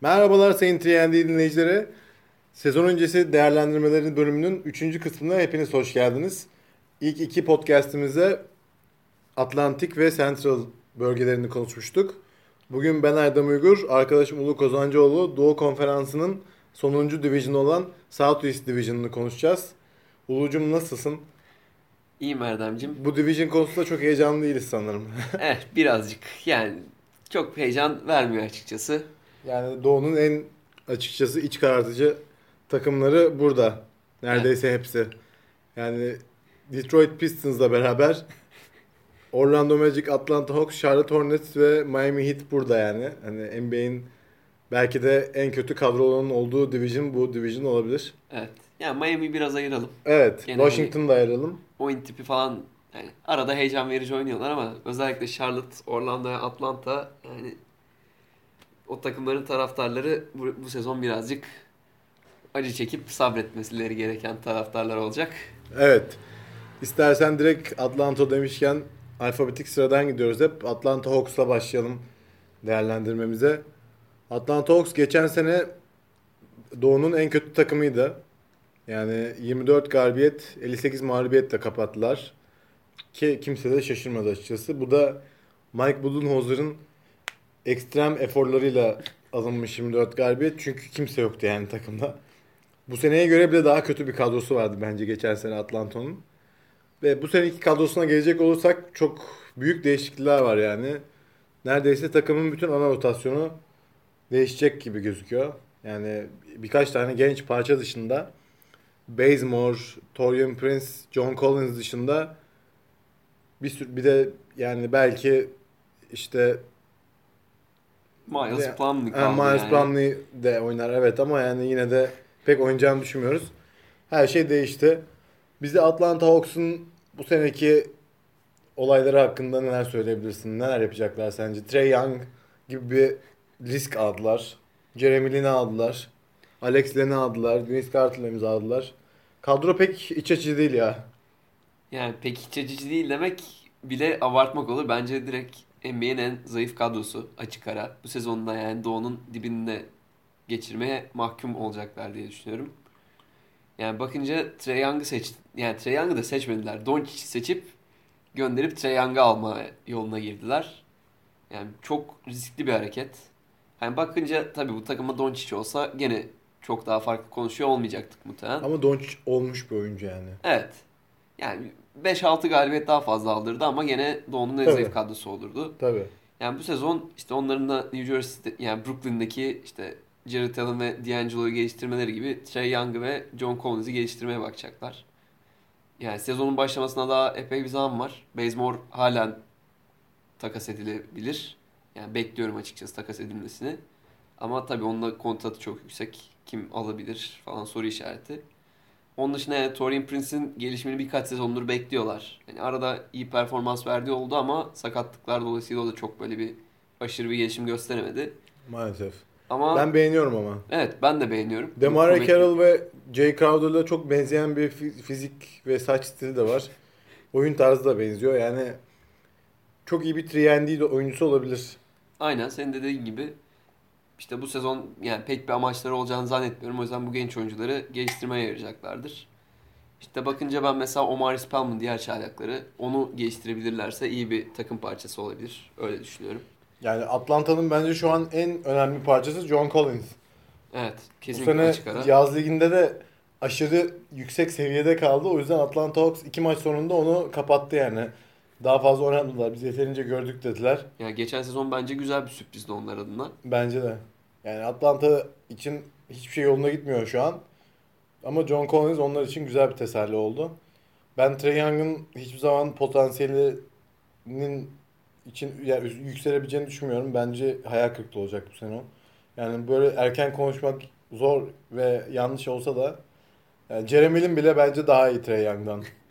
Merhabalar Sayın TND dinleyicileri. Sezon öncesi değerlendirmelerin bölümünün 3. kısmına hepiniz hoş geldiniz. İlk iki podcastimize Atlantik ve Central bölgelerini konuşmuştuk. Bugün ben Erdem Uygur, arkadaşım Ulu Kozancıoğlu Doğu Konferansı'nın sonuncu division olan Southeast Division'ını konuşacağız. Ulucum nasılsın? İyiyim Erdem'cim. Bu division konusunda çok heyecanlı değiliz sanırım. evet birazcık yani çok heyecan vermiyor açıkçası. Yani Doğu'nun en açıkçası iç karartıcı takımları burada. Neredeyse hepsi. Yani Detroit Pistons'la beraber Orlando Magic, Atlanta Hawks, Charlotte Hornets ve Miami Heat burada yani. Hani NBA'in belki de en kötü kadrolarının olduğu division bu division olabilir. Evet. Yani Miami biraz ayıralım. Evet. Gene Washington'da ayıralım. Oyun tipi falan yani arada heyecan verici oynuyorlar ama özellikle Charlotte, Orlando, Atlanta yani o takımların taraftarları bu, bu sezon birazcık acı çekip sabretmesileri gereken taraftarlar olacak. Evet. İstersen direkt Atlanta demişken alfabetik sıradan gidiyoruz hep. Atlanta Hawks'la başlayalım değerlendirmemize. Atlanta Hawks geçen sene Doğu'nun en kötü takımıydı. Yani 24 galibiyet, 58 mağlubiyetle kapattılar. Ki kimse de şaşırmadı açıkçası. Bu da Mike Budenholzer'ın ekstrem eforlarıyla alınmış 24 galibiyet. Çünkü kimse yoktu yani takımda. Bu seneye göre bile daha kötü bir kadrosu vardı bence geçen sene Atlanta'nın. Ve bu seneki kadrosuna gelecek olursak çok büyük değişiklikler var yani. Neredeyse takımın bütün ana rotasyonu değişecek gibi gözüküyor. Yani birkaç tane genç parça dışında Bazemore, Torian Prince, John Collins dışında bir sürü bir de yani belki işte Miles Plumlee kaldı yani. Miles yani. Plumlee de oynar evet ama yani yine de pek oynayacağını düşünmüyoruz. Her şey değişti. Bize Atlanta Hawks'un bu seneki olayları hakkında neler söyleyebilirsin? Neler yapacaklar sence? Trey Young gibi bir risk aldılar. Jeremy Lin'i aldılar. Alex Len'i aldılar. Vince Carter'la imzaladılar. Kadro pek iç açıcı değil ya. Yani pek iç açıcı değil demek bile abartmak olur. Bence direkt NBA'nin en zayıf kadrosu açık ara. Bu sezonda yani Doğu'nun dibinde geçirmeye mahkum olacaklar diye düşünüyorum. Yani bakınca Trey Young'ı seç yani Trey Young'ı da seçmediler. Doncic'i seçip gönderip Trey Young'ı alma yoluna girdiler. Yani çok riskli bir hareket. Yani bakınca tabii bu takıma Doncic olsa gene çok daha farklı konuşuyor olmayacaktık muhtemelen. Ama Doncic olmuş bir oyuncu yani. Evet. Yani 5-6 galibiyet daha fazla aldırdı ama gene Doğu'nun en zayıf kadrosu olurdu. Tabii. Yani bu sezon işte onların da New Jersey yani Brooklyn'deki işte Jared Allen ve D'Angelo'yu geliştirmeleri gibi Trey Young'ı ve John Collins'i geliştirmeye bakacaklar. Yani sezonun başlamasına daha epey bir zaman var. Bazemore halen takas edilebilir. Yani bekliyorum açıkçası takas edilmesini. Ama tabii onun da kontratı çok yüksek. Kim alabilir falan soru işareti. Onun dışında yani Torian Prince'in gelişimini birkaç sezondur bekliyorlar. Yani arada iyi performans verdiği oldu ama sakatlıklar dolayısıyla o da çok böyle bir aşırı bir gelişim gösteremedi. Maalesef. Ama ben beğeniyorum ama. Evet ben de beğeniyorum. Demare Carroll ve Jay Crowder'la çok benzeyen bir fizik ve saç stili de var. Oyun tarzı da benziyor. Yani çok iyi bir 3 oyuncusu olabilir. Aynen senin dediğin gibi işte bu sezon yani pek bir amaçları olacağını zannetmiyorum. O yüzden bu genç oyuncuları geliştirmeye yarayacaklardır. İşte bakınca ben mesela Omar Spellman diğer çaylakları onu geliştirebilirlerse iyi bir takım parçası olabilir. Öyle düşünüyorum. Yani Atlanta'nın bence şu an en önemli parçası John Collins. Evet. Kesinlikle Bu sene yaz liginde de aşırı yüksek seviyede kaldı. O yüzden Atlanta Hawks iki maç sonunda onu kapattı yani. Daha fazla oynatmadılar. Biz yeterince gördük dediler. Ya geçen sezon bence güzel bir sürprizdi onlar adına. Bence de. Yani Atlanta için hiçbir şey yoluna gitmiyor şu an. Ama John Collins onlar için güzel bir teselli oldu. Ben Trey Young'ın hiçbir zaman potansiyelinin için yani yükselebileceğini düşünmüyorum. Bence hayal kırıklığı olacak bu sene o. Yani böyle erken konuşmak zor ve yanlış olsa da yani Jeremy Lin bile bence daha iyi Trey Young'dan.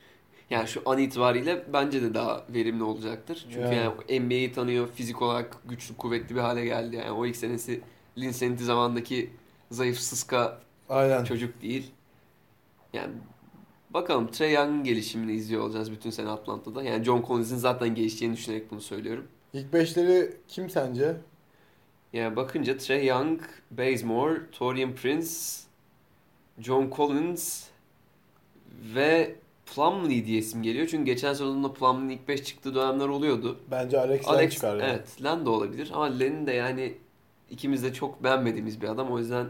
Yani şu an itibariyle bence de daha verimli olacaktır. Çünkü yani, yani NBA'yi tanıyor, fizik olarak güçlü, kuvvetli bir hale geldi. Yani o ilk senesi Linsenti zamandaki zayıf sıska Aynen. çocuk değil. Yani bakalım Trey Young'ın gelişimini izliyor olacağız bütün sene Atlanta'da. Yani John Collins'in zaten gelişeceğini düşünerek bunu söylüyorum. İlk beşleri kim sence? Yani bakınca Trey Young, Bazemore, Torian Prince, John Collins ve Plumlee diye isim geliyor. Çünkü geçen sezonda Plumlee'nin ilk 5 çıktığı dönemler oluyordu. Bence Alex, Len Alex, çıkar yani. evet Len de olabilir ama Len'in de yani ikimiz de çok beğenmediğimiz bir adam. O yüzden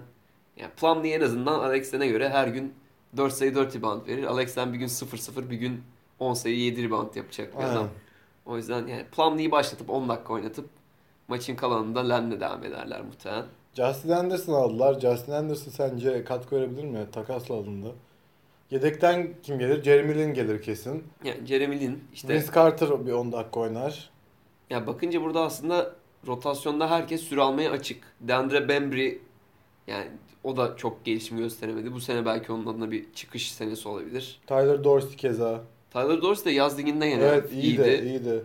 yani Plumlee en azından Alex Len'e göre her gün 4 sayı 4 rebound verir. Alex Len bir gün 0-0 bir gün 10 sayı 7 rebound yapacak bir Aynen. adam. O yüzden yani Plumlee'yi başlatıp 10 dakika oynatıp maçın kalanında Len'le devam ederler muhtemelen. Justin Anderson aldılar. Justin Anderson sence katkı verebilir mi? Takasla alındı. Yedekten kim gelir? Jeremy Lin gelir kesin. Yani Jeremy Lin işte Vince Carter bir 10 dakika oynar. ya bakınca burada aslında rotasyonda herkes süre almaya açık. Deandre Bembry yani o da çok gelişim gösteremedi. Bu sene belki onun adına bir çıkış senesi olabilir. Tyler Dorsey keza. Tyler Dorsey de yaz liginde yine Evet iyiydi, iyiydi. iyiydi.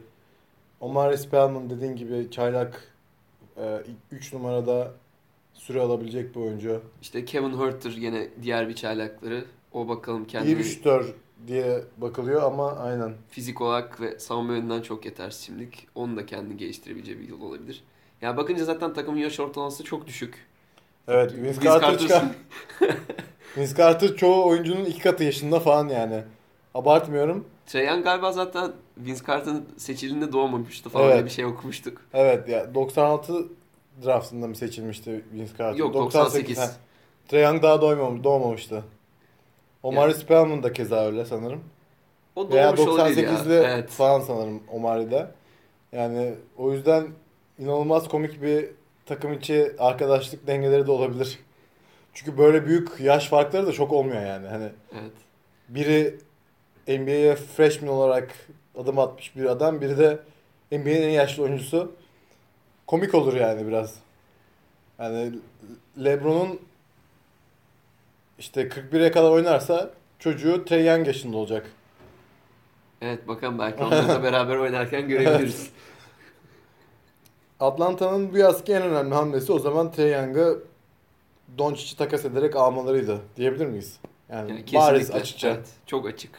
Omar Spellman dediğin gibi çaylak 3 numarada süre alabilecek bir oyuncu. İşte Kevin Huerter yine diğer bir çaylakları. O bakalım kendini İyi bir şütör diye bakılıyor ama aynen. fizik olarak ve savunma yönünden çok yetersiz şimdilik. Onun da kendini geliştirebileceği bir yıl olabilir. Ya bakınca zaten takımın yaş ortalaması çok düşük. Evet Vince, Carter çıkar. Vince Carter çoğu oyuncunun iki katı yaşında falan yani. Abartmıyorum. Trae Young galiba zaten Vince Carter'ın seçildiğinde doğmamıştı falan Evet. diye bir şey okumuştuk. Evet ya 96 draftında mı seçilmişti Vince Carter? Yok 98. ha. Trae Young daha doğmamış, doğmamıştı. Omari Spellman da keza öyle sanırım. O Veya doğmuş olabilir ya. 98'li Evet. falan sanırım Omari'de. Yani o yüzden inanılmaz komik bir takım içi arkadaşlık dengeleri de olabilir. Çünkü böyle büyük yaş farkları da çok olmuyor yani. Hani Evet. biri NBA'ye freshman olarak adım atmış bir adam, biri de NBA'nin en yaşlı oyuncusu. Komik olur yani biraz. Yani LeBron'un işte 41'e kadar oynarsa çocuğu Trae Young yaşında olacak. Evet bakalım belki onları da beraber oynarken görebiliriz. Atlanta'nın bu yazki en önemli hamlesi o zaman Trae Young'ı Doncic'i takas ederek almalarıydı diyebilir miyiz? Yani, Yani bariz açıkça. Evet, çok açık.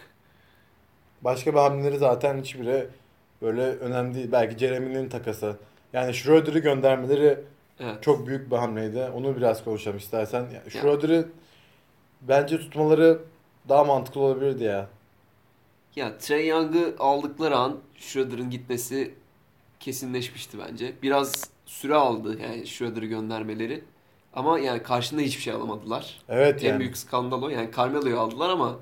Başka bir hamleleri zaten hiçbiri böyle önemli değil. Belki Jeremy'nin takası. Yani Schroeder'ı göndermeleri Evet. çok büyük bir hamleydi. Onu biraz konuşalım istersen. Yani Ya. Bence tutmaları daha mantıklı olabilirdi ya. Ya Trae Young'ı aldıkları an Schroeder'ın gitmesi kesinleşmişti bence. Biraz süre aldı yani Schroeder'ı göndermeleri. Ama yani karşında hiçbir şey alamadılar. Evet En yani. büyük skandal o. Yani Carmelo'yu aldılar ama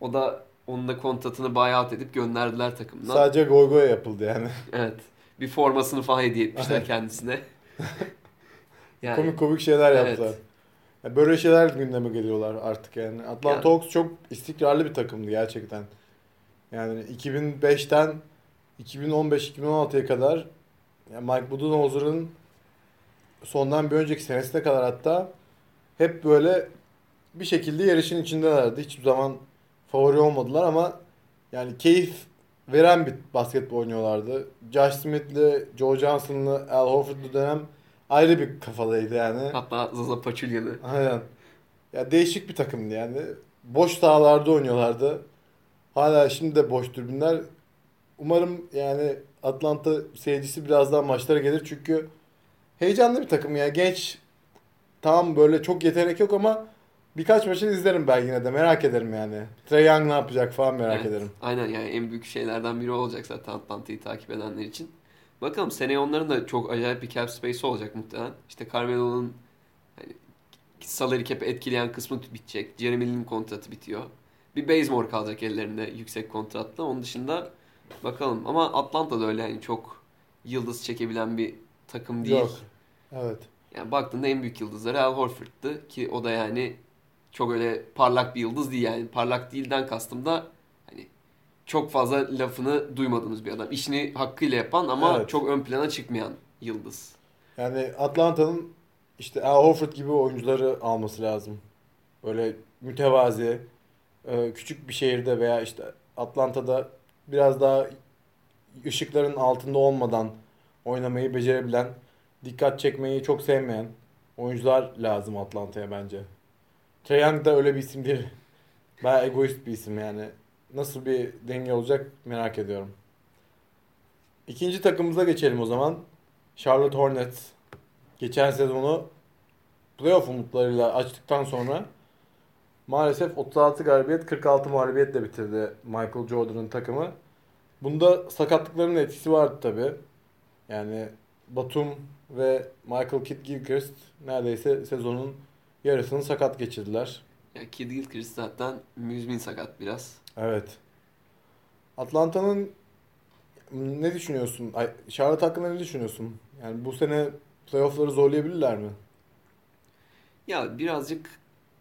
o da onun da kontratını buyout edip gönderdiler takımdan. Sadece goy goy yapıldı yani. Evet. Bir formasını falan hediye etmişler kendisine. yani komik komik şeyler Evet. yaptılar. Böyle şeyler gündeme geliyorlar artık yani. Atlanta. Hawks çok istikrarlı bir takımdı gerçekten. Yani 2005'ten 2015-2016'ya kadar yani Mike Budenholzer'ın sondan bir önceki senesine kadar hatta hep böyle bir şekilde yarışın içindelerdi. Hiçbir zaman favori olmadılar ama yani keyif veren bir basketbol oynuyorlardı. Josh Smith'li, Joe Johnson'lı, Al Horford'lu dönem ayrı bir kafadaydı yani. hatta Zaza Pachulia'lı. Aynen. Ya değişik bir takımdı yani. Boş sahalarda oynuyorlardı. Hala şimdi de boş tribünler. Umarım yani Atlanta seyircisi biraz daha maçlara gelir çünkü heyecanlı bir takım ya. Genç tamam böyle çok yetenek yok ama birkaç maçını izlerim ben yine de merak ederim yani. Trae Young ne yapacak falan merak Evet, ederim. Aynen yani en büyük şeylerden biri olacak zaten Atlanta'yı takip edenler için. Bakalım seneye onların da çok acayip bir cap space olacak muhtemelen. İşte Carmelo'nun hani, salary cap'i etkileyen kısmı bitecek. Jeremy Lin'in kontratı bitiyor. Bir Bazemore kalacak ellerinde yüksek kontratla. Onun dışında bakalım. Ama Atlanta da öyle yani çok yıldız çekebilen bir takım değil. Yok. Evet. Yani baktığında en büyük yıldızları Al Horford'tu ki o da yani çok öyle parlak bir yıldız değil yani. Parlak değilden kastım da çok fazla lafını duymadığımız bir adam. İşini hakkıyla yapan ama Evet. çok ön plana çıkmayan yıldız. Yani Atlanta'nın işte Al Horford gibi oyuncuları alması lazım. Böyle mütevazi, e, küçük bir şehirde veya işte Atlanta'da biraz daha ışıkların altında olmadan oynamayı becerebilen, dikkat çekmeyi çok sevmeyen oyuncular lazım Atlanta'ya bence. Trae Young da öyle bir isim değil. Bayağı egoist bir isim yani. Nasıl bir denge olacak merak ediyorum. İkinci takımımıza geçelim o zaman. Charlotte Hornets. geçen sezonu playoff umutlarıyla açtıktan sonra maalesef 36 galibiyet 46 mağlubiyetle bitirdi Michael Jordan'ın takımı. Bunda sakatlıkların etkisi vardı tabi. Yani Batum ve Michael Kidd Gilchrist neredeyse sezonun yarısını sakat geçirdiler. Ya Kid Gilchrist zaten müzmin sakat biraz. Evet. Atlanta'nın ne düşünüyorsun? Ay, Charlotte hakkında ne düşünüyorsun? Yani bu sene playoff'ları zorlayabilirler mi? Ya birazcık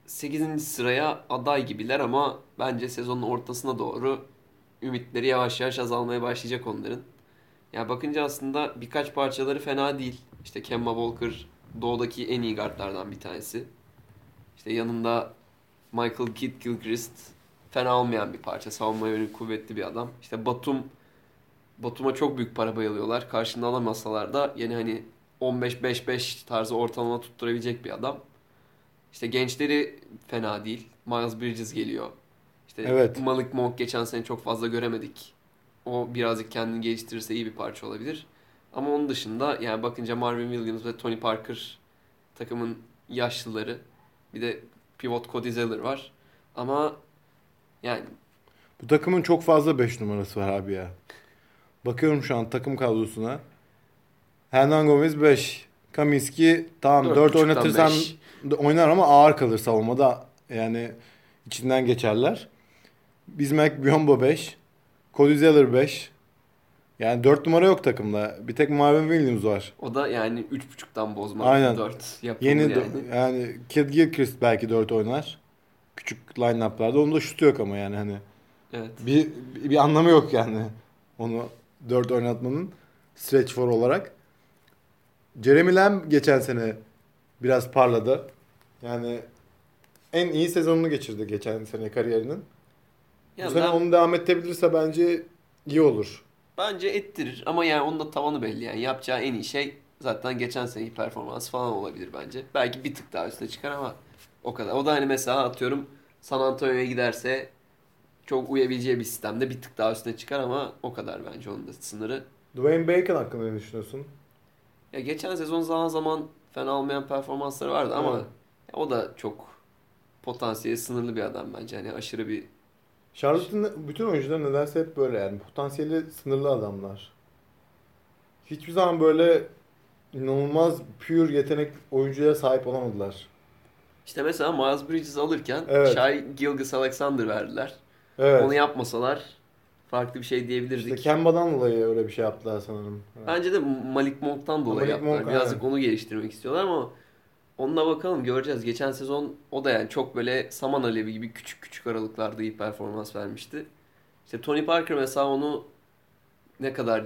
8. sıraya aday gibiler ama bence sezonun ortasına doğru ümitleri yavaş yavaş azalmaya başlayacak onların. Ya bakınca aslında birkaç parçaları fena değil. İşte Kemba Walker doğudaki en iyi guardlardan bir tanesi. İşte yanında Michael Kidd Gilchrist fena olmayan bir parça. Savunmaya yönelik kuvvetli bir adam. İşte Batum Batum'a çok büyük para bayılıyorlar. Karşında alamasalar da yine hani 15-5-5 tarzı ortalama tutturabilecek bir adam. İşte gençleri fena değil. Miles Bridges geliyor. İşte Evet. Malik Monk geçen sene çok fazla göremedik. O birazcık kendini geliştirirse iyi bir parça olabilir. Ama onun dışında yani bakınca Marvin Williams ve Tony Parker takımın yaşlıları. Bir de pivot Cody Zeller var. Ama yani Bu takımın çok fazla 5 numarası var abi ya. Bakıyorum şu an takım kadrosuna. Hernan Gomez 5. Kaminski tamam Dört 4 buçuktan oynatırsan beş. oynar ama ağır kalır savunmada. Yani içinden geçerler. Bismack Biyombo 5. Cody Zeller 5. Yani 4 numara yok takımda. Bir tek Marvin Williams var. o da yani 3.5'tan bozmak Aynen. 4 yapımı Yeni yani. yani. yani Kid Gilchrist belki 4 oynar. Küçük line-up'larda. Onun da şutu yok ama yani hani. Evet. Bir, bir anlamı yok yani onu 4 oynatmanın stretch for olarak. Jeremy Lamb geçen sene biraz parladı. Yani en iyi sezonunu geçirdi geçen sene kariyerinin. Ya Bu sene ben- onu devam ettirebilirse bence iyi olur. Bence ettirir ama yani onun da tavanı belli yani. Yapacağı en iyi şey zaten geçen seneki performans falan olabilir bence. Belki bir tık daha üstüne çıkar ama o kadar. O da hani mesela atıyorum San Antonio'ya giderse çok uyabileceği bir sistemde bir tık daha üstüne çıkar ama o kadar bence onun da sınırı. Dwayne Bacon hakkında ne düşünüyorsun? Ya geçen sezon zaman zaman fena olmayan performansları vardı ama Evet. o da çok potansiyeli sınırlı bir adam bence. Hani aşırı bir Charlotte'ın bütün oyuncular nedense hep böyle yani potansiyeli sınırlı adamlar. Hiçbir zaman böyle inanılmaz pure yetenek oyuncuya sahip olamadılar. işte mesela Miles Bridges alırken Evet. Shai Gilgeous Alexander verdiler. Evet. Onu yapmasalar farklı bir şey diyebilirdik. İşte Kemba'dan dolayı öyle bir şey yaptılar sanırım. Evet. Bence de Malik Monk'tan dolayı Malik yaptılar. Monk, Birazcık aynen. onu geliştirmek istiyorlar ama onunla bakalım göreceğiz. Geçen sezon o da yani çok böyle saman alevi gibi küçük küçük aralıklarda iyi performans vermişti. İşte Tony Parker mesela onu ne kadar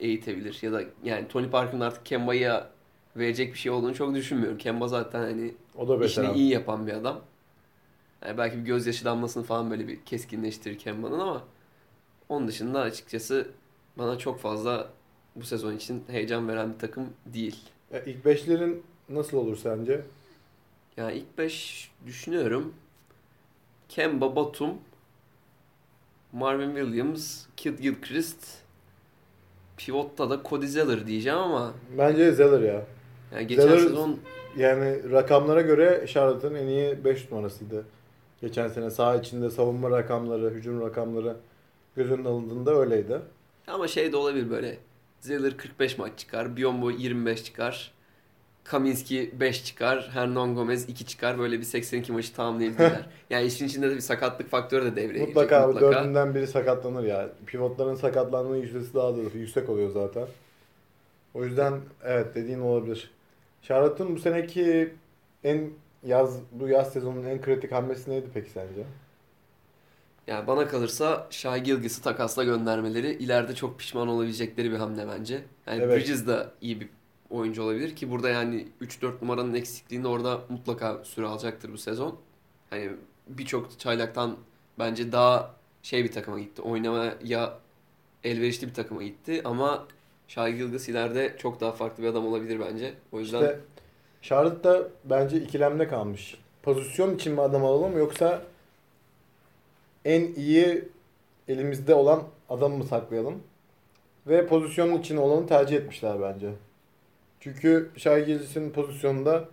eğitebilir ya da yani Tony Parker'ın artık Kemba'ya verecek bir şey olduğunu çok düşünmüyorum. Kemba zaten hani O da işini iyi yapan bir adam. Yani belki bir gözyaşı damlasını falan böyle bir keskinleştirir Kemba'nın ama onun dışında açıkçası bana çok fazla bu sezon için heyecan veren bir takım değil. Ya ilk beşlerin nasıl olur sence? Yani ilk 5 düşünüyorum. Kemba Batum, Marvin Williams, Kid Gilchrist, Pivot'ta da Cody Zeller diyeceğim ama Bence Zeller ya. yani geçen Zeller- sezon Yani rakamlara göre Charlotte'ın en iyi 5 numarasıydı. Geçen sene saha içinde savunma rakamları, hücum rakamları göz önüne alındığında öyleydi. ama şey de olabilir böyle. Zeller 45 maç çıkar, Biyombo 25 çıkar. Kaminski 5 çıkar, Hernan Gomez 2 çıkar. Böyle bir 82 maçı tamamlayabilirler. yani işin içinde de bir sakatlık faktörü de devreye Mutlaka, girecek. dördünden biri sakatlanır ya. Pivotların sakatlanma yüzdesi daha da yüksek oluyor zaten. O yüzden evet dediğin olabilir. Charlotte'ın bu seneki en yaz bu yaz sezonunun en kritik hamlesi neydi peki sence? Yani bana kalırsa Shai Gilgis'i takasla göndermeleri ileride çok pişman olabilecekleri bir hamle bence. Yani Evet. Bridges da iyi bir oyuncu olabilir ki burada yani 3-4 numaranın eksikliğinde orada mutlaka süre alacaktır bu sezon. Hani birçok çaylaktan bence daha şey bir takıma gitti. Oynamaya elverişli bir takıma gitti ama Shai Gilgis ileride çok daha farklı bir adam olabilir bence. O yüzden İşte Charlotte da bence ikilemde kalmış. Pozisyon için mi adam alalım yoksa en iyi elimizde olan adamı mı saklayalım? Ve pozisyonun için olanı tercih etmişler bence. Çünkü Shai Gilgis'in pozisyonunda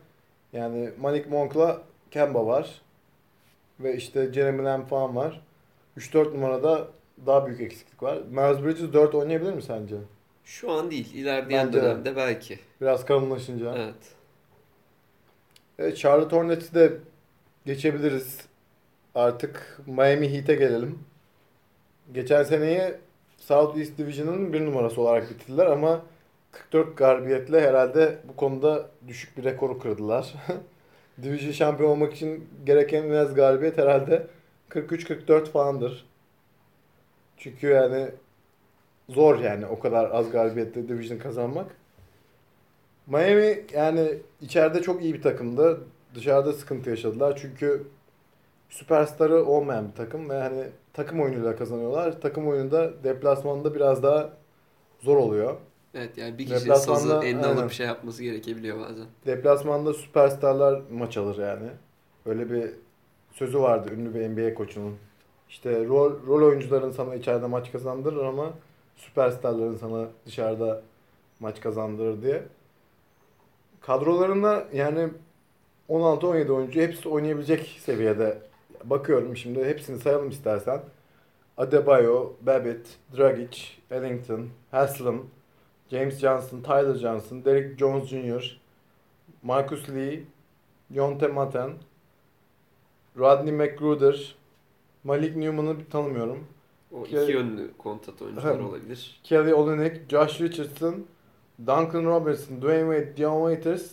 yani Malik Monk'la Kemba var. Ve işte Jeremy Lamb falan var. 3-4 numarada daha büyük eksiklik var. Miles Bridges 4 oynayabilir mi sence? Şu an değil. İlerleyen Bence de. dönemde belki. Biraz kalınlaşınca. Evet. Evet, Charlotte Hornets'i de geçebiliriz. Artık Miami Heat'e gelelim. Geçen seneyi South East Division'ın bir numarası olarak bitirdiler ama 44 galibiyetle herhalde bu konuda düşük bir rekoru kırdılar. Division şampiyon olmak için gereken en az galibiyet herhalde 43-44 falandır. Çünkü yani zor yani o kadar az galibiyetle Division kazanmak. Miami yani içeride çok iyi bir takımdı. Dışarıda sıkıntı yaşadılar. Çünkü süperstarı olmayan bir takım ve hani takım oyunuyla kazanıyorlar. Takım oyununda deplasmanda biraz daha zor oluyor. Evet yani bir kişi Deplasmanda- sazı eline aynen. alıp şey yapması gerekebiliyor bazen. Deplasmanda süperstarlar maç alır yani. Öyle bir sözü vardı ünlü bir NBA koçunun. İşte rol, rol oyuncuların sana içeride maç kazandırır ama süperstarların sana dışarıda maç kazandırır diye. Kadrolarında yani 16-17 oyuncu hepsi oynayabilecek seviyede. Bakıyorum şimdi hepsini sayalım istersen. Adebayo, Babbitt, Dragic, Ellington, Haslam, James Johnson, Tyler Johnson, Derrick Jones Jr., Marcus Lee, Yonte Maten, Rodney McGruder, Malik Newman'ı tanımıyorum. O Ke- iki yönlü kontrat oyuncular olabilir. Kelly Olynyk, Josh Richardson, Duncan Robertson, Dwayne Wade, Dion Waiters,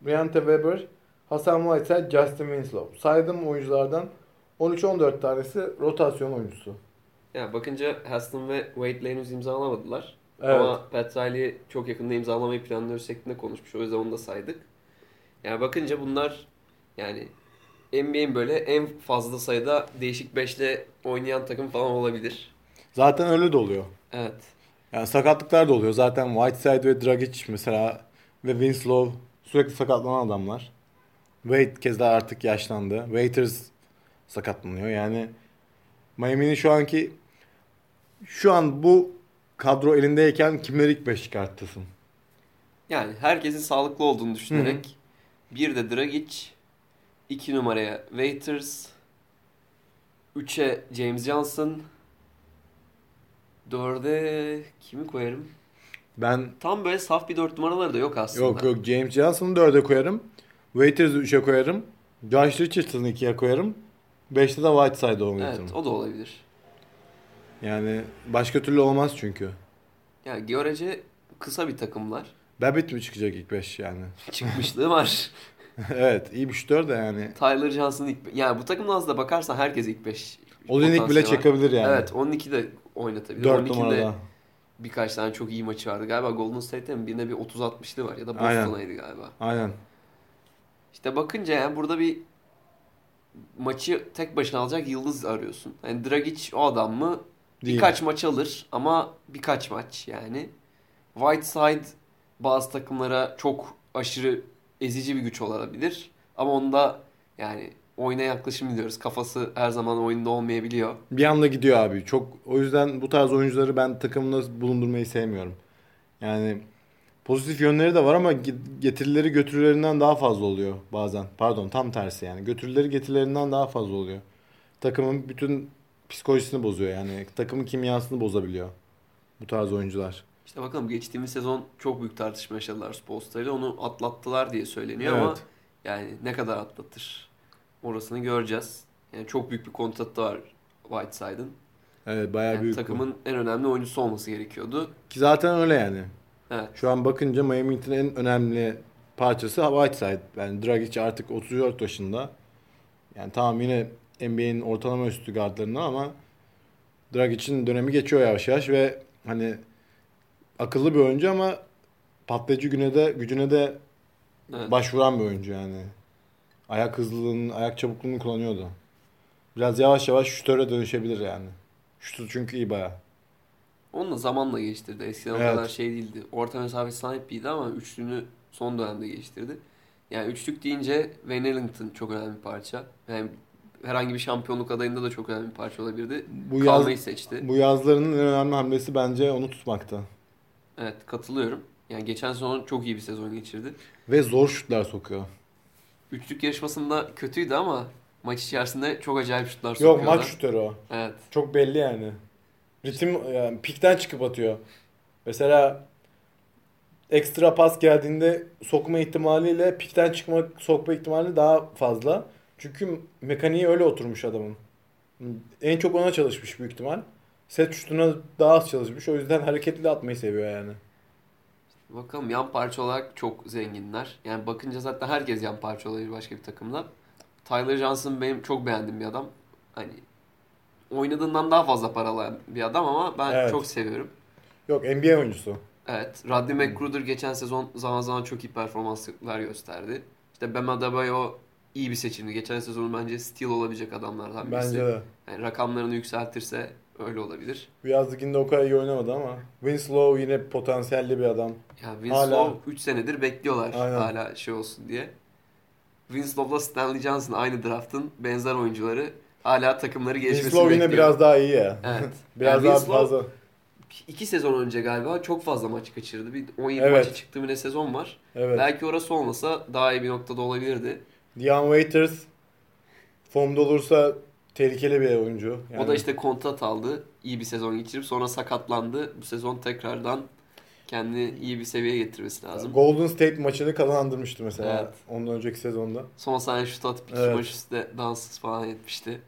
Briante Weber, Hasan Whiteside, Justin Winslow. Saydığım oyunculardan 13-14 tanesi rotasyon oyuncusu. Ya bakınca Haslam ve Wade'le henüz imzalamadılar. Evet. Ama Pat Riley çok yakında imzalamayı planlıyor şeklinde konuşmuş. O yüzden onu da saydık. Yani bakınca bunlar yani NBA'in böyle en fazla sayıda değişik beşle oynayan takım falan olabilir. Zaten öyle de oluyor. Evet. Yani sakatlıklar da oluyor. Zaten Whiteside ve Dragic mesela ve Winslow sürekli sakatlanan adamlar. Wade keza artık yaşlandı. Waiters sakatlanıyor. Yani Miami'nin şu anki şu an bu kadro elindeyken kimleri ilk 5 çıkartırsın? Yani herkesin sağlıklı olduğunu düşünerek bir de Dragic, iki numaraya Waiters, üçe James Johnson, dörde kimi koyarım? Ben Tam böyle saf bir dört numaraları da yok aslında. yok yok James Johnson'ı 4'e koyarım. Waiters'ı 3'e koyarım. Josh Richardson'ı 2'ye koyarım. 5'te de Whiteside'ı oynatırım. Evet o da olabilir. Yani başka türlü olmaz çünkü. Yani görece kısa bir takımlar. Babbitt mi çıkacak ilk 5 yani? Çıkmışlığı var. evet iyi bir şutör de yani. Tyler Johnson ilk... Yani bu takımın aslında bakarsan herkes ilk 5 Olinik bile çekebilir yani. Evet 12 de oynatabilir. 4 12'de numarada. birkaç tane çok iyi maçı vardı. Galiba Golden State'te birine bir 30-60'lı var ya da. Boston'aydı galiba. Aynen. İşte bakınca yani burada bir maçı tek başına alacak yıldız arıyorsun. Yani Dragic o adam mı? Değil. Birkaç maç alır ama birkaç maç yani. Whiteside bazı takımlara çok aşırı ezici bir güç olabilir. Ama onda yani oyuna yaklaşım biliyoruz. Kafası her zaman oyunda olmayabiliyor. Bir anda gidiyor abi. Çok o yüzden bu tarz oyuncuları ben takımımda bulundurmayı sevmiyorum. Yani pozitif yönleri de var ama ge- getirileri götürülerinden daha fazla oluyor bazen. Pardon tam tersi yani. Götürüleri getirilerinden daha fazla oluyor. Takımın bütün psikolojisini bozuyor yani. Takımın kimyasını bozabiliyor. Bu tarz oyuncular. İşte bakalım geçtiğimiz sezon çok büyük tartışma yaşadılar Spolstra ile. Onu atlattılar diye söyleniyor ama Evet. yani ne kadar atlatır orasını göreceğiz. Yani çok büyük bir kontratı var Whiteside'ın. Evet bayağı Yani büyük. bu. takımın en önemli oyuncusu olması gerekiyordu. Ki zaten öyle yani. Evet. Şu an bakınca Miami Heat'in en önemli parçası Whiteside. Yani Dragic artık 34 yaşında. Yani tamam yine NBA'in ortalama üstü gardlarından ama Dragic'in dönemi geçiyor yavaş yavaş ve hani akıllı bir oyuncu ama patlayıcı güne de gücüne de Evet. başvuran bir oyuncu yani. Ayak hızlılığını, ayak çabukluğunu kullanıyordu. Biraz yavaş yavaş şutöre dönüşebilir yani. Şutu çünkü iyi baya. Onu da zamanla geliştirdi. Eskiden Evet. o kadar şey değildi. Orta mesafe sahip biriydi ama üçlünü son dönemde geliştirdi. Yani üçlük deyince Wayne Ellington çok önemli bir parça. Yani herhangi bir şampiyonluk adayında da çok önemli bir parça olabilirdi. Bu yaz, Kalmayı seçti. bu yazlarının en önemli hamlesi bence onu tutmakta. Evet katılıyorum. Yani geçen sezon çok iyi bir sezon geçirdi. Ve zor şutlar sokuyor. Üçlük yarışmasında kötüydü ama maç içerisinde çok acayip şutlar sokuyordu. Yok maç şutörü o. Evet. Çok belli yani. Ritim yani pikten çıkıp atıyor. Mesela ekstra pas geldiğinde sokma ihtimaliyle pikten çıkma sokma ihtimali daha fazla. Çünkü mekaniği öyle oturmuş adamın. En çok ona çalışmış büyük ihtimal. Set şutuna daha az çalışmış. O yüzden hareketli atmayı seviyor yani. Bakalım yan parça olarak çok zenginler. Yani bakınca zaten herkes yan parça olabilir başka bir takımda. Tyler Johnson benim çok beğendiğim bir adam. Hani oynadığından daha fazla paralı bir adam ama ben Evet. çok seviyorum. Yok NBA oyuncusu. Evet. Rodney McGruder geçen sezon zaman zaman çok iyi performanslar gösterdi. İşte Bam Adebayo iyi bir seçimdi. Geçen sezon bence steal olabilecek adamlardan birisi. Bence de. Yani rakamlarını yükseltirse öyle olabilir. Bu yaz liginde o kadar iyi oynamadı ama. Winslow yine potansiyelli bir adam. Ya Winslow Hala- 3 senedir bekliyorlar Aynen. hala şey olsun diye. Winslow'la Stanley Johnson aynı draftın benzer oyuncuları hala takımları geçmesini Winslow yine bekliyor. biraz daha iyi ya. Evet. Biraz Yani daha Winslow- fazla. İki sezon önce galiba çok fazla maç kaçırdı. Bir 17 Evet. maça çıktı bile sezon var. Evet. Belki orası olmasa daha iyi bir noktada olabilirdi. Dion Waiters formda olursa tehlikeli bir oyuncu. O da işte kontrat aldı. iyi bir sezon geçirip sonra sakatlandı. Bu sezon tekrardan kendini iyi bir seviyeye getirmesi lazım. Golden State maçını kazandırmıştı mesela Evet. ondan önceki sezonda. Son saniye şut atıp iki Evet. maç üstte danssız falan etmişti.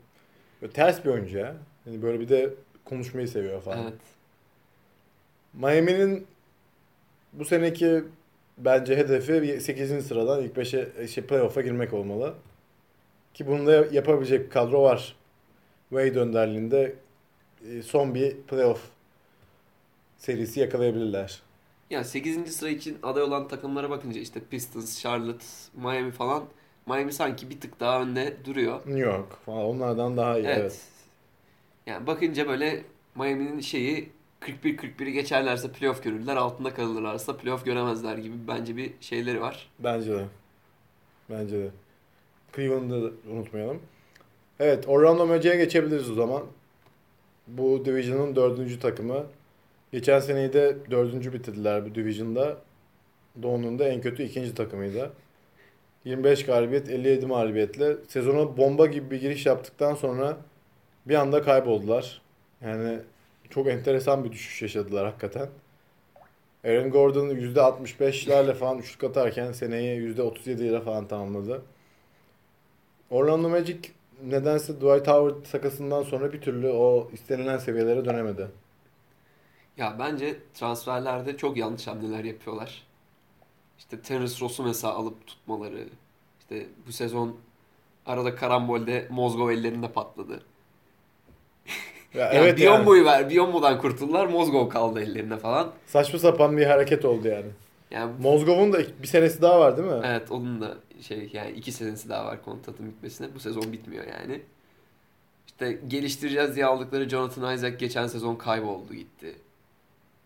Böyle ters bir oyuncu ya. Yani böyle bir de konuşmayı seviyor falan. Evet. Miami'nin bu seneki bence hedefi 8. sıradan ilk 5'e şey playoff'a girmek olmalı. Ki bunu da yapabilecek kadro var. Wade önderliğinde e, son bir playoff serisi yakalayabilirler. Yani 8. sıra için aday olan takımlara bakınca işte Pistons, Charlotte, Miami falan Miami sanki bir tık daha önde duruyor. New York falan onlardan daha iyi. Evet. Evet. Yani bakınca böyle Miami'nin şeyi 41-41'i geçerlerse playoff görürler. Altında kalırlarsa playoff göremezler gibi bence bir şeyleri var. Bence de. Bence de. Cleveland'ı da unutmayalım. Evet, Orlando Magic'e geçebiliriz o zaman. Bu Division'ın dördüncü takımı. Geçen seneyi de dördüncü bitirdiler bu Division'da. Doğu'nun da en kötü ikinci takımıydı. 25 galibiyet, 57 mağlubiyetle sezona bomba gibi bir giriş yaptıktan sonra bir anda kayboldular. Yani çok enteresan bir düşüş yaşadılar hakikaten. Aaron Gordon %65'lerle falan üçlük atarken seneyi %37 ile falan tamamladı. Orlando Magic nedense Dwight Howard sakasından sonra bir türlü o istenilen seviyelere dönemedi. Ya bence transferlerde çok yanlış hamleler yapıyorlar. İşte Terence Ross'u mesela alıp tutmaları. İşte bu sezon arada karambolde Mozgov ellerinde patladı. Ya Yani evet yani. Biyombo'yu ver. Biyombo'dan kurtuldular. Mozgov kaldı ellerinde falan. Saçma sapan bir hareket oldu yani. Yani Mozgov'un da bir senesi daha var değil mi? evet onun da şey yani iki senesi daha var kontratın bitmesine. Bu sezon bitmiyor yani. İşte geliştireceğiz diye aldıkları Jonathan Isaac geçen sezon kayboldu gitti.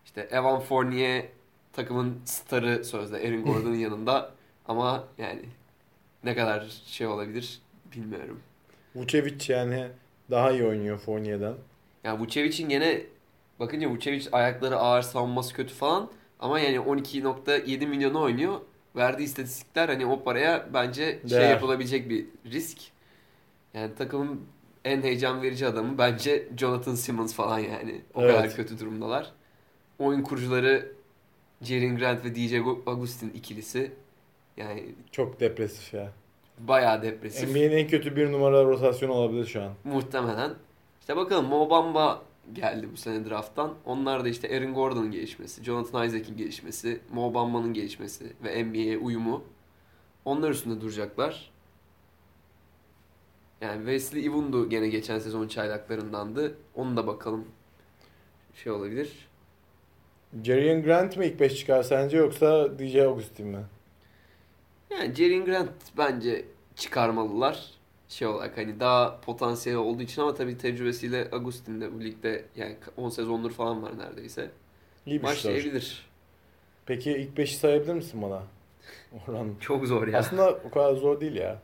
İşte Evan Fournier takımın starı sözde Aaron Gordon'ın yanında ama yani ne kadar şey olabilir bilmiyorum. Vucevic yani daha iyi oynuyor Fournier'den. Yani Vucevic'in gene bakınca Vucevic ayakları ağır savunması kötü falan ama yani 12.7 milyona oynuyor. Verdiği istatistikler hani o paraya bence şey Değer. yapılabilecek bir risk. Yani takımın en heyecan verici adamı bence Jonathan Simmons falan yani. O Evet. kadar kötü durumdalar. Oyun kurucuları Jaren Grant ve DJ Augustin ikilisi yani Çok depresif ya. bayağı depresif. NBA'nin en kötü bir numara rotasyonu olabilir şu an. Muhtemelen. İşte bakalım Mo Bamba geldi bu sene drafttan. Onlar da işte Aaron Gordon'ın gelişmesi, Jonathan Isaac'in gelişmesi, Mo Bamba'nın gelişmesi ve NBA'ye uyumu. Onlar üstünde duracaklar. Yani Wesley Iwundu gene geçen sezon çaylaklarındandı. Onu da bakalım şey olabilir. Jerian Grant mi ilk 5 çıkar sence yoksa DJ Augustin mi? Yani Jaren Grant bence çıkarmalılar. Şey olarak hani daha potansiyeli olduğu için ama tabii tecrübesiyle Agustin de bu ligde yani 10 sezondur falan var neredeyse. İyi. Başlayabilir. Peki ilk 5'i sayabilir misin bana? Orhan. Çok zor ya. Aslında o kadar zor değil ya.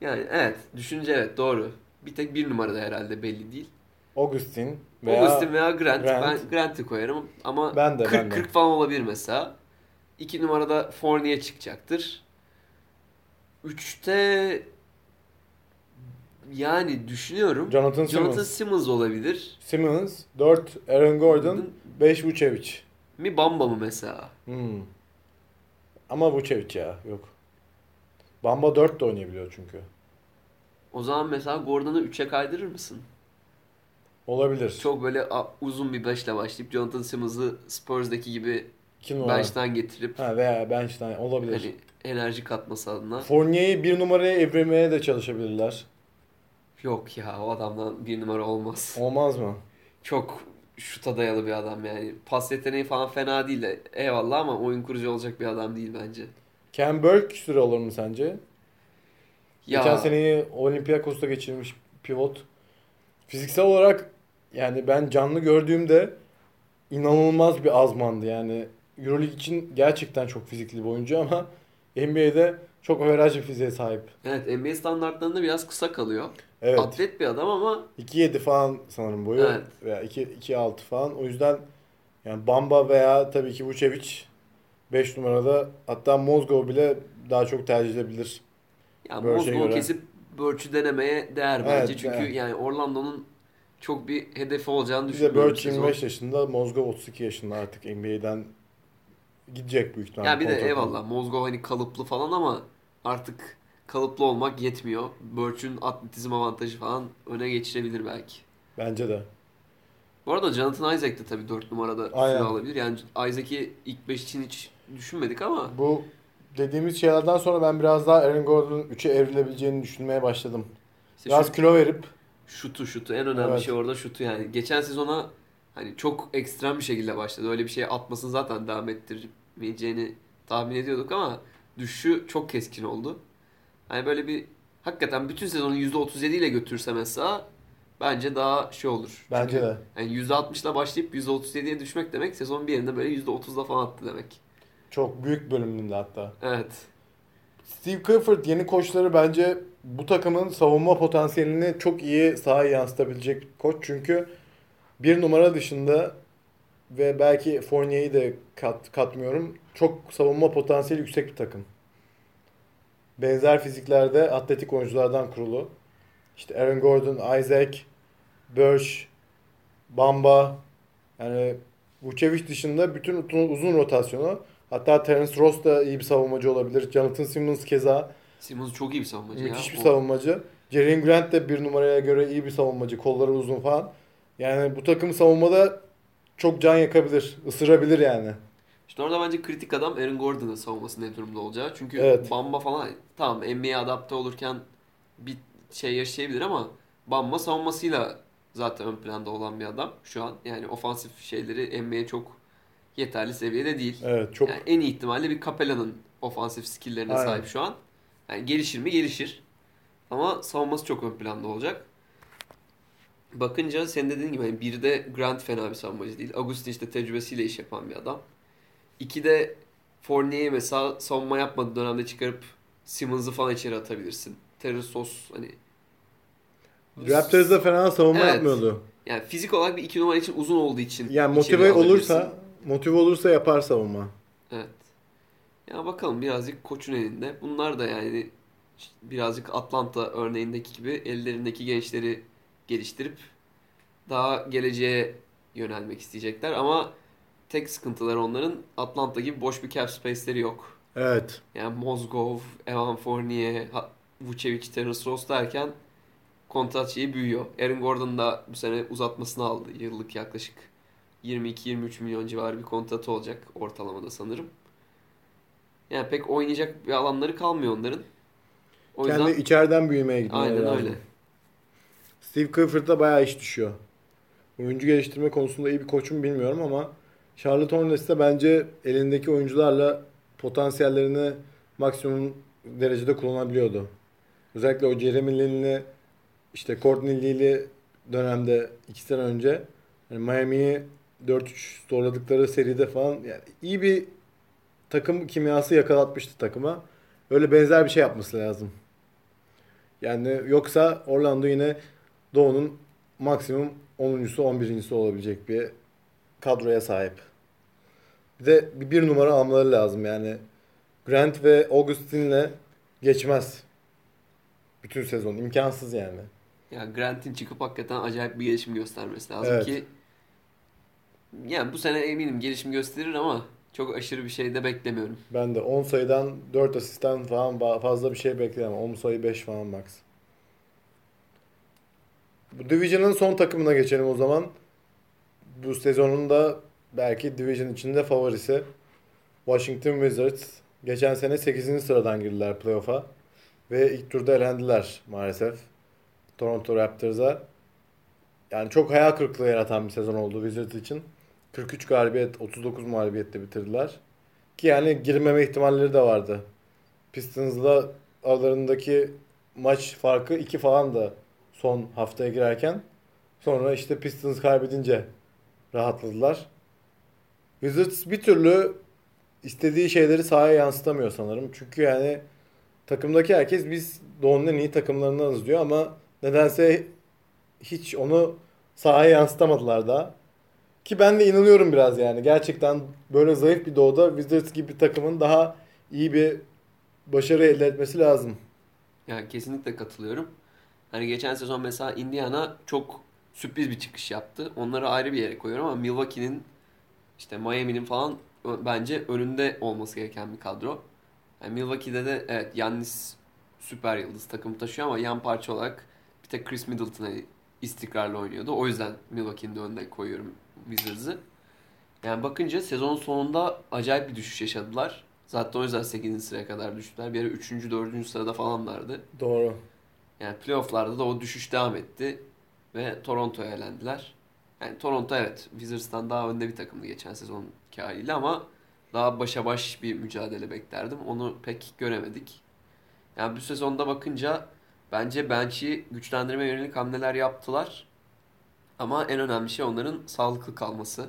Yani evet düşünce evet doğru. Bir tek bir numarada herhalde belli değil. Augustin veya Augustin veya Grant. Grant. Ben Grant'i koyarım ama Ben de, 40 ben de. 40 falan olabilir mesela. 2 numarada Fournier çıkacaktır. 3'te yani düşünüyorum. Jonathan Jonathan Simmons. Simmons olabilir. Simmons, 4 Aaron Gordon, 5 Vucevic. Mi Bamba mı mesela? Hmm. Ama Vucevic ya yok. Bamba 4 de oynayabiliyor çünkü. O zaman mesela Gordon'u 3'e kaydırır mısın? Olabilir. Çok böyle uzun bir beşle başlayıp Jonathan Simmons'ı Spurs'daki gibi 2 numara. bench'ten getirip Ha veya bench'ten olabilir. hani enerji katması adına. Fournier'i bir numaraya evrilmeye de çalışabilirler. Yok ya o adamdan bir numara olmaz. Olmaz mı? Çok şuta dayalı bir adam yani. Pas yeteneği falan fena değil de eyvallah ama oyun kurucu olacak bir adam değil bence. Ken Burke süre olur mu sence? Ya Geçen seneyi Olympiakos'ta geçirmiş pivot. Fiziksel olarak yani ben canlı gördüğümde inanılmaz bir azmandı. Yani Euroleague için gerçekten çok fizikli bir oyuncu ama NBA'de çok averaj bir fiziğe sahip. evet NBA standartlarında biraz kısa kalıyor. Evet. Atlet bir adam ama 2.7 falan sanırım boyu Evet. veya 2 2.6 falan. O yüzden yani Bamba veya tabii ki Vucevic 5 numarada hatta Mozgov bile daha çok tercih edilebilir. ya Birch'e Mozgov'u göre. kesip Birch'ü denemeye değer bence. Evet, Çünkü evet. yani Orlando'nun çok bir hedefi olacağını Bir de düşünmüyorum. Birch sezon. 25 yaşında, Mozgov 32 yaşında artık NBA'den gidecek büyük ihtimalle. Ya bir de kontratı. eyvallah Mozgov hani kalıplı falan ama artık kalıplı olmak yetmiyor. Birch'ün atletizm avantajı falan öne geçirebilir belki. Bence de. Bu arada Jonathan Isaac de tabii 4 numarada Aynen. süre alabilir. Yani Isaac'i ilk 5 için hiç düşünmedik ama Bu dediğimiz şeylerden sonra ben biraz daha Aaron Gordon'un 3'e evrilebileceğini düşünmeye başladım. işte Biraz şu, kilo verip şutu şutu en önemli Evet. şey orada şutu yani. Geçen sezona hani çok ekstrem bir şekilde başladı. Öyle bir şey atmasını zaten devam ettirmeyeceğini tahmin ediyorduk ama düşüşü çok keskin oldu. Hani böyle bir hakikaten bütün sezonu %37 ile götürse mesela bence daha şey olur. bence Çünkü de. Yani %60 ile başlayıp %37'ye düşmek demek sezonun bir yerinde böyle %30'la falan attı demek. Çok büyük bölümünde hatta. Evet. Steve Clifford yeni koçları bence bu takımın savunma potansiyelini çok iyi sahaya yansıtabilecek koç. Çünkü bir numara dışında ve belki Fournier'i de kat, katmıyorum. Çok savunma potansiyeli yüksek bir takım. Benzer fiziklerde atletik oyunculardan kurulu. İşte Aaron Gordon, Isaac, Birch, Bamba yani Vucevic dışında bütün uzun, rotasyonu. Hatta Terence Ross da iyi bir savunmacı olabilir. Jonathan Simmons keza Simmons çok iyi bir savunmacı ya. müthiş bir O- savunmacı. Jaren Grant de bir numaraya göre iyi bir savunmacı. Kolları uzun falan. Yani bu takım savunmada çok can yakabilir. ısırabilir yani. İşte orada bence kritik adam Aaron Gordon'ın savunması ne durumda olacağı. Çünkü Evet. Bamba falan tamam NBA'ye adapte olurken bir şey yaşayabilir ama Bamba savunmasıyla zaten ön planda olan bir adam şu an. Yani ofansif şeyleri NBA'ye çok yeterli seviyede değil. Evet çok Yani en iyi ihtimalle bir Capella'nın ofansif skill'lerine Aynen. sahip şu an. Yani gelişir mi? Gelişir. Ama savunması çok ön planda olacak. Bakınca senin dediğin gibi hani bir de Grant fena bir savunmacı değil. Augustin işte tecrübesiyle iş yapan bir adam. İki de Fournier'i mesela savunma yapmadığı dönemde çıkarıp Simmons'ı falan içeri atabilirsin. Terry Sos hani Raptors'da fena savunma Evet. yapmıyordu. yani fizik olarak bir iki numara için uzun olduğu için Yani motive olursa motive olursa yapar savunma. Evet. Ya bakalım birazcık koçun elinde. Bunlar da yani birazcık Atlanta örneğindeki gibi ellerindeki gençleri geliştirip daha geleceğe yönelmek isteyecekler ama tek sıkıntıları onların Atlanta gibi boş bir cap space'leri yok. Evet. Yani Mozgov, Evan Fournier, Vucevic, Terence Ross derken kontrat şeyi büyüyor. Aaron Gordon da bu sene uzatmasını aldı. Yıllık yaklaşık 22-23 milyon civarı bir kontratı olacak ortalamada sanırım. Yani pek oynayacak bir alanları kalmıyor onların. O yüzden Kendi içeriden büyümeye gitmeleri aynen lazım. öyle. Steve Clifford'a bayağı iş düşüyor. Oyuncu geliştirme konusunda iyi bir koç mu bilmiyorum ama Charlotte Hornets'te bence elindeki oyuncularla potansiyellerini maksimum derecede kullanabiliyordu. Özellikle o Jeremy Lin'li işte Courtney Lee'li dönemde iki sene önce hani Miami'yi 4-3 zorladıkları seride falan yani iyi bir takım kimyası yakalatmıştı takıma. Öyle benzer bir şey yapması lazım. Yani yoksa Orlando yine Doğu'nun maksimum 10.sü 11.si olabilecek bir kadroya sahip. Bir de bir, numara almaları lazım yani. Grant ve Augustin'le geçmez. Bütün sezon. imkansız yani. Ya Grant'in çıkıp hakikaten acayip bir gelişim göstermesi lazım Evet. ki yani bu sene eminim gelişim gösterir ama çok aşırı bir şey de beklemiyorum. Ben de 10 sayıdan 4 asistan falan fazla bir şey bekleyemem. 10 sayı 5 falan max. Bu Division'ın son takımına geçelim o zaman. Bu sezonun da belki Division içinde favorisi. Washington Wizards. Geçen sene 8. sıradan girdiler playoff'a. Ve ilk turda elendiler maalesef. Toronto Raptors'a. Yani çok hayal kırıklığı yaratan bir sezon oldu Wizards için. 43 galibiyet, 39 mağlubiyetle bitirdiler. Ki yani girmeme ihtimalleri de vardı. Pistons'la aralarındaki maç farkı 2 falan da son haftaya girerken. Sonra işte Pistons kaybedince rahatladılar. Wizards bir türlü istediği şeyleri sahaya yansıtamıyor sanırım. Çünkü yani takımdaki herkes biz Doğu'nun en iyi takımlarındanız diyor ama nedense hiç onu sahaya yansıtamadılar daha. Ki ben de inanıyorum biraz yani. Gerçekten böyle zayıf bir doğuda Wizards gibi bir takımın daha iyi bir başarı elde etmesi lazım. Yani kesinlikle katılıyorum. Hani geçen sezon mesela Indiana çok sürpriz bir çıkış yaptı. Onları ayrı bir yere koyuyorum ama Milwaukee'nin işte Miami'nin falan bence önünde olması gereken bir kadro. Yani Milwaukee'de de evet Yannis süper yıldız takım taşıyor ama yan parça olarak bir tek Chris Middleton hani istikrarlı oynuyordu. O yüzden Milwaukee'nin de önünde koyuyorum Wizards'ı. Yani bakınca sezon sonunda acayip bir düşüş yaşadılar. Zaten o yüzden 8. sıraya kadar düştüler. Bir ara 3. 4. sırada falanlardı. Doğru. Yani playofflarda da o düşüş devam etti ve Toronto'ya elendiler. Yani Toronto evet Wizards'tan daha önde bir takımdı geçen sezonki haliyle ama daha başa baş bir mücadele beklerdim. Onu pek göremedik. Yani bu sezonda bakınca bence bench'i güçlendirme yönelik hamleler yaptılar. Ama en önemli şey onların sağlıklı kalması.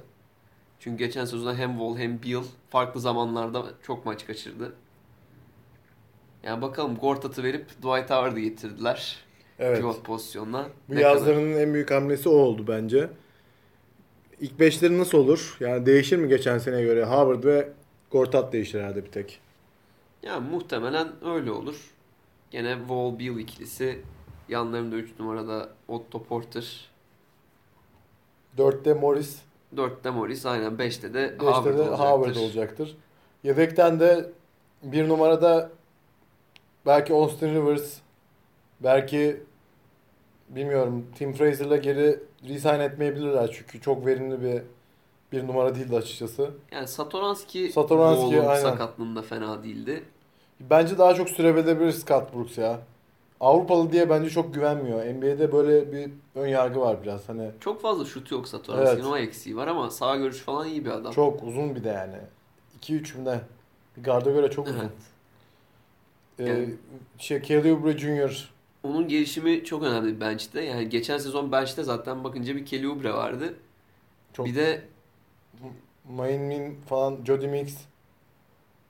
Çünkü geçen sezonda hem Wall hem Beal farklı zamanlarda çok maç kaçırdı. Yani bakalım Gortat'ı verip Dwight Howard'ı getirdiler. Evet. Pivot pozisyonuna. Bu Ne kadar- yazlarının en büyük hamlesi o oldu bence. İlk beşleri nasıl olur? Yani değişir mi geçen seneye göre? Howard ve Gortat değişir herhalde bir tek. Yani muhtemelen öyle olur. Gene Wall Beal ikilisi. Yanlarında 3 numarada Otto Porter. Dörtte Morris, 4'te Morris aynen 5'te de beşte Howard de olacaktır. Howard olacaktır. Yedekten de bir numarada belki Austin Rivers, belki bilmiyorum Tim Fraser'la geri resign etmeyebilirler çünkü çok verimli bir bir numara değildi açıkçası. Yani Satoranski, Satoranski, aynen. sakatlığında fena değildi. Bence daha çok süre verebilir Scott Brooks ya. Avrupalı diye bence çok güvenmiyor. NBA'de böyle bir ön yargı var biraz. Hani Çok fazla şutu yok Satoranski'nin Evet. o eksiği var ama sağ görüş falan iyi bir adam. çok uzun bir de yani. 2-3 mü ne? Bir garda göre çok uzun. Evet. Ee, Yani- şey Kelly Oubre Jr. Onun gelişimi çok önemli bench'te. Yani geçen sezon bench'te zaten bakınca bir Kelly Oubre vardı. Çok Bir de Main Min falan Jody Mix.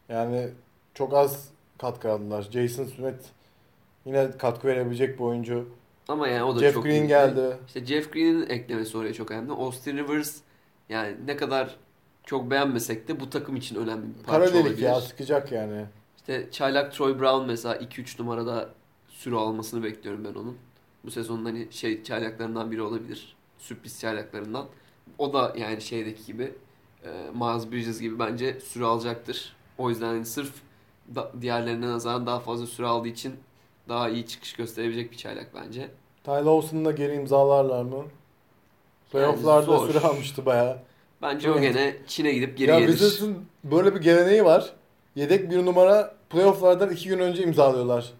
Yani çok az katkı aldılar. Jason Smith yine katkı verebilecek bir oyuncu. ama yani o da Jeff çok Green iyi. geldi. İşte Jeff Green'in eklemesi oraya çok önemli. Austin Rivers yani ne kadar çok beğenmesek de bu takım için önemli bir parça Kara delik olabilir. ya sıkacak yani. İşte çaylak Troy Brown mesela 2-3 numarada süre almasını bekliyorum ben onun. Bu sezonun hani şey çaylaklarından biri olabilir. Sürpriz çaylaklarından. O da yani şeydeki gibi e, Miles Bridges gibi bence süre alacaktır. O yüzden hani sırf da, diğerlerine nazaran daha fazla süre aldığı için daha iyi çıkış gösterebilecek bir çaylak bence. Ty Lawson'ı da geri imzalarlar mı? Playoff'larda zor. süre almıştı bayağı. Bence o Evet. gene Çin'e gidip geri ya gelir. Wizards'ın böyle bir geleneği var. Yedek bir numara playoff'lardan iki gün önce imzalıyorlar.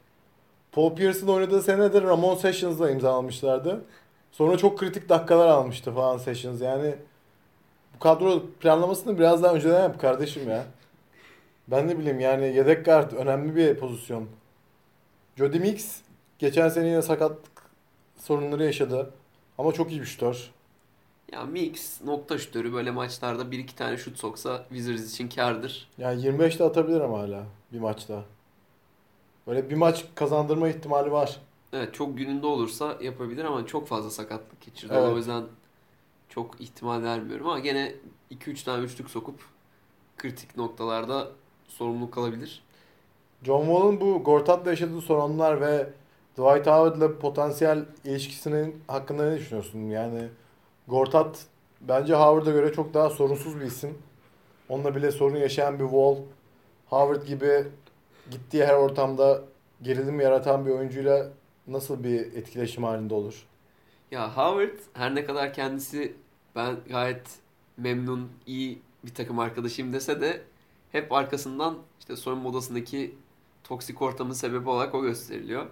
Paul Pierce'ın oynadığı senede Ramon Sessions'la imzalamışlardı. Sonra çok kritik dakikalar almıştı falan Sessions. Yani bu kadro planlamasını biraz daha önceden yap kardeşim ya. Ben ne bileyim yani yedek guard önemli bir pozisyon. Jody Mix geçen sene yine sakatlık sorunları yaşadı. Ama çok iyi bir şutör. Ya Mix nokta şutörü böyle maçlarda bir iki tane şut soksa Wizards için kârdır. Yani 25 de atabilir ama hala bir maçta. Böyle bir maç kazandırma ihtimali var. Evet çok gününde olursa yapabilir ama çok fazla sakatlık geçirdi. Evet. O yüzden çok ihtimal vermiyorum ama gene 2-3 tane üçlük sokup kritik noktalarda sorumluluk alabilir. John Wall'un bu Gortat'la yaşadığı sorunlar ve Dwight Howard'la potansiyel ilişkisinin hakkında ne düşünüyorsun? Yani Gortat bence Howard'a göre çok daha sorunsuz bir isim. Onunla bile sorun yaşayan bir Wall. Howard gibi gittiği her ortamda gerilim yaratan bir oyuncuyla nasıl bir etkileşim halinde olur? Ya Howard her ne kadar kendisi ben gayet memnun, iyi bir takım arkadaşıyım dese de hep arkasından işte soyunma odasındaki toksik ortamın sebebi olarak o gösteriliyor.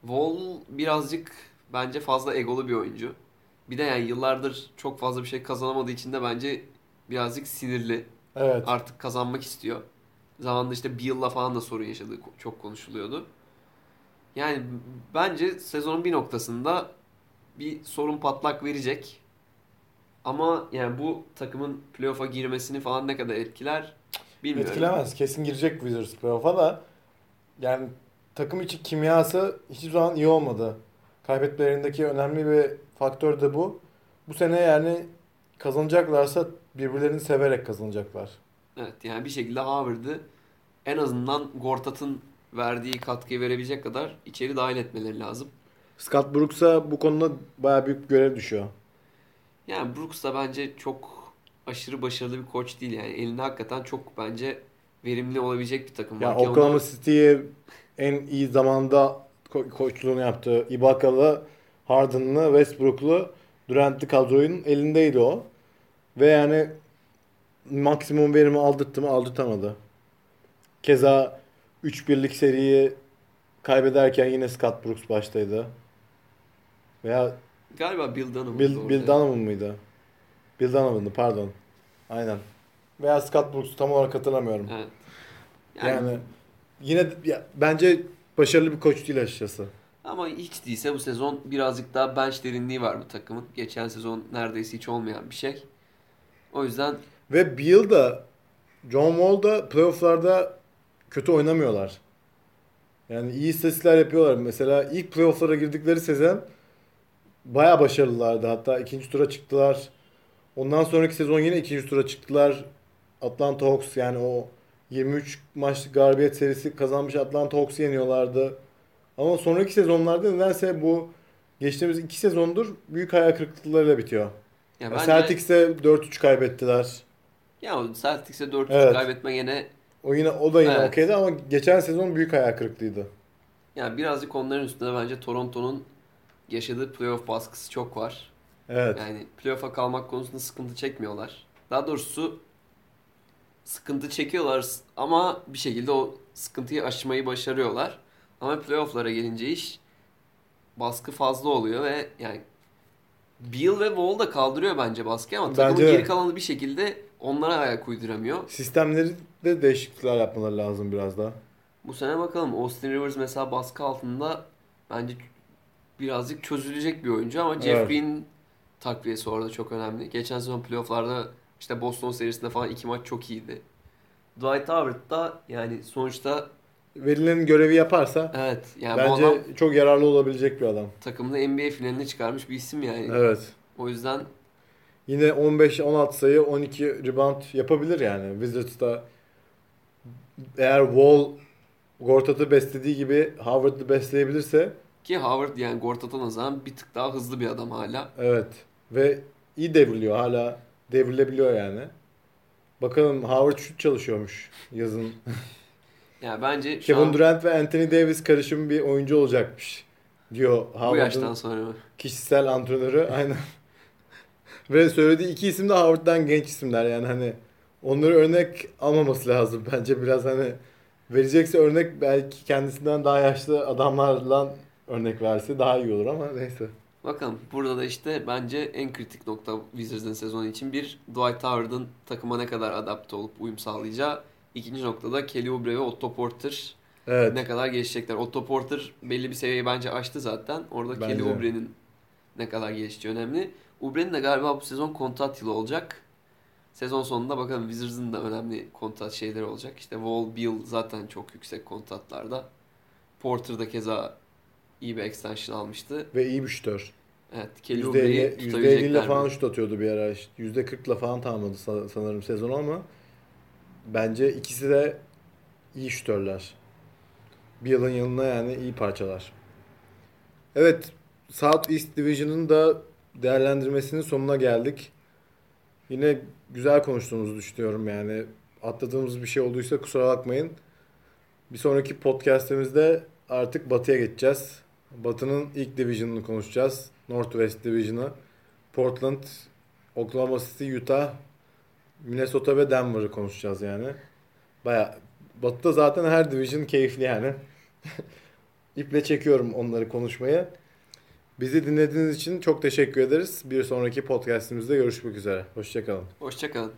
Wall birazcık bence fazla egolu bir oyuncu. Bir de yani yıllardır çok fazla bir şey kazanamadığı için de bence birazcık sinirli. Evet. Artık kazanmak istiyor. Zamanında işte Beal'la falan da sorun yaşadığı çok konuşuluyordu. Yani bence sezonun bir noktasında bir sorun patlak verecek. Ama yani bu takımın playoff'a girmesini falan ne kadar etkiler bilmiyorum. Etkilemez. Kesin girecek Wizards playoff'a da. Yani takım içi kimyası hiçbir zaman iyi olmadı. Kaybetmelerindeki önemli bir faktör de bu. Bu sene yani kazanacaklarsa birbirlerini severek kazanacaklar. Evet yani bir şekilde Howard'ı en azından Gortat'ın verdiği katkıyı verebilecek kadar içeri dahil etmeleri lazım. Scott Brooks'a bu konuda bayağı büyük görev düşüyor. Yani Brooks da bence çok aşırı başarılı bir koç değil yani. Elinde hakikaten çok bence verimli olabilecek bir takım Ya var ki Oklahoma onu- City'ye en iyi zamanda ko- koçluğunu yaptı. Ibaka'lı, Harden'lı, Westbrook'lu, Durant'li kadroyun elindeydi o. Ve yani maksimum verimi aldırttı mı aldırtamadı. Keza 3-1'lik seriyi kaybederken yine Scott Brooks baştaydı. Veya Galiba Bill Donovan. Bill. Bill Donovan mıydı? Bill Donovan'dı pardon. Aynen. Veya Scott Brooks tam olarak hatırlamıyorum. Evet. Yani, Yani, yine ya, bence başarılı bir koç değil açıkçası. ama hiç değilse bu sezon birazcık daha bench derinliği var bu takımın. Geçen sezon neredeyse hiç olmayan bir şey. O yüzden Ve Beal da John Wall da playofflarda kötü oynamıyorlar. Yani iyi istatistikler yapıyorlar. Mesela ilk playofflara girdikleri sezon baya başarılılardı. Hatta ikinci tura çıktılar. Ondan sonraki sezon yine ikinci tura çıktılar. Atlanta Hawks yani o 23 maçlık galibiyet serisi kazanmış Atlanta Hawks'u yeniyorlardı. Ama sonraki sezonlarda nedense bu geçtiğimiz iki sezondur büyük hayal kırıklıklarıyla bitiyor. ya Ya bence Celtics'e 4-3 kaybettiler. Ya Celtics'e 4 Evet. kaybetme gene O yine o da yine Evet. okeydi ama geçen sezon büyük hayal kırıklığıydı. ya birazcık onların üstünde bence Toronto'nun yaşadığı playoff baskısı çok var. Evet. Yani playoff'a kalmak konusunda sıkıntı çekmiyorlar. Daha doğrusu sıkıntı çekiyorlar ama bir şekilde o sıkıntıyı aşmayı başarıyorlar. Ama playoff'lara gelince iş baskı fazla oluyor ve yani Beal ve Wall da kaldırıyor bence baskıyı ama takımın Bence geri kalanı bir şekilde onlara ayak uyduramıyor. Sistemleri de değişiklikler yapmaları lazım biraz daha. Bu sene bakalım Austin Rivers mesela baskı altında bence birazcık çözülecek bir oyuncu ama Jeff Evet. Green takviyesi orada çok önemli. Geçen sezon playofflarda işte Boston serisinde falan iki maç çok iyiydi. Dwight Howard da yani sonuçta Verilenin görevi yaparsa evet yani bu bence adam çok yararlı olabilecek bir adam. takımını NBA finaline çıkarmış bir isim yani. Evet. O yüzden Yine 15-16 sayı 12 rebound yapabilir yani. Wizards'ta eğer Wall Gortat'ı beslediği gibi Howard'ı besleyebilirse ki Howard yani Gortat'a nazaran bir tık daha hızlı bir adam hala. evet ve iyi devriliyor hala devrilebiliyor yani. Bakalım Howard şut çalışıyormuş yazın. Yani bence şu Kevin an Durant ve Anthony Davis karışımı bir oyuncu olacakmış diyor bu yaştan Howard'ın sonra mı? kişisel antrenörü. Aynen. ve söylediği iki isim de Howard'dan genç isimler yani hani onları örnek almaması lazım bence biraz hani verecekse örnek belki kendisinden daha yaşlı adamlarla örnek verse daha iyi olur ama neyse. Bakalım burada da işte bence en kritik nokta Wizards'ın sezonu için bir Dwight Howard'ın takıma ne kadar adapte olup uyum sağlayacağı. İkinci noktada Kelly Oubre ve Otto Porter Evet. ne kadar gelişecekler. Otto Porter belli bir seviyeyi bence aştı zaten. Orada Bence. Kelly Oubre'nin ne kadar gelişeceği önemli. Oubre'nin de galiba bu sezon kontrat yılı olacak. Sezon sonunda bakalım Wizards'ın da önemli kontrat şeyleri olacak. İşte Wall, Beal zaten çok yüksek kontratlarda. Porter da keza iyi bir extension almıştı. Ve iyi bir şutör. Evet, Kelly Oubre'yi %50, %50 ile falan şut atıyordu bir ara. İşte %40 ile falan tamamladı sa- sanırım sezon ama bence ikisi de iyi şütörler. Bir yılın yanına yani iyi parçalar. Evet, South East Division'ın da değerlendirmesinin sonuna geldik. Yine güzel konuştuğumuzu düşünüyorum yani. Atladığımız bir şey olduysa kusura bakmayın. Bir sonraki podcast'imizde artık Batı'ya geçeceğiz. Batı'nın ilk division'ını konuşacağız. Northwest Division'ı. Portland, Oklahoma City, Utah, Minnesota ve Denver'ı konuşacağız yani. Baya Batı'da zaten her division keyifli yani. İple çekiyorum onları konuşmaya. Bizi dinlediğiniz için çok teşekkür ederiz. Bir sonraki podcast'imizde görüşmek üzere. Hoşçakalın. Hoşçakalın.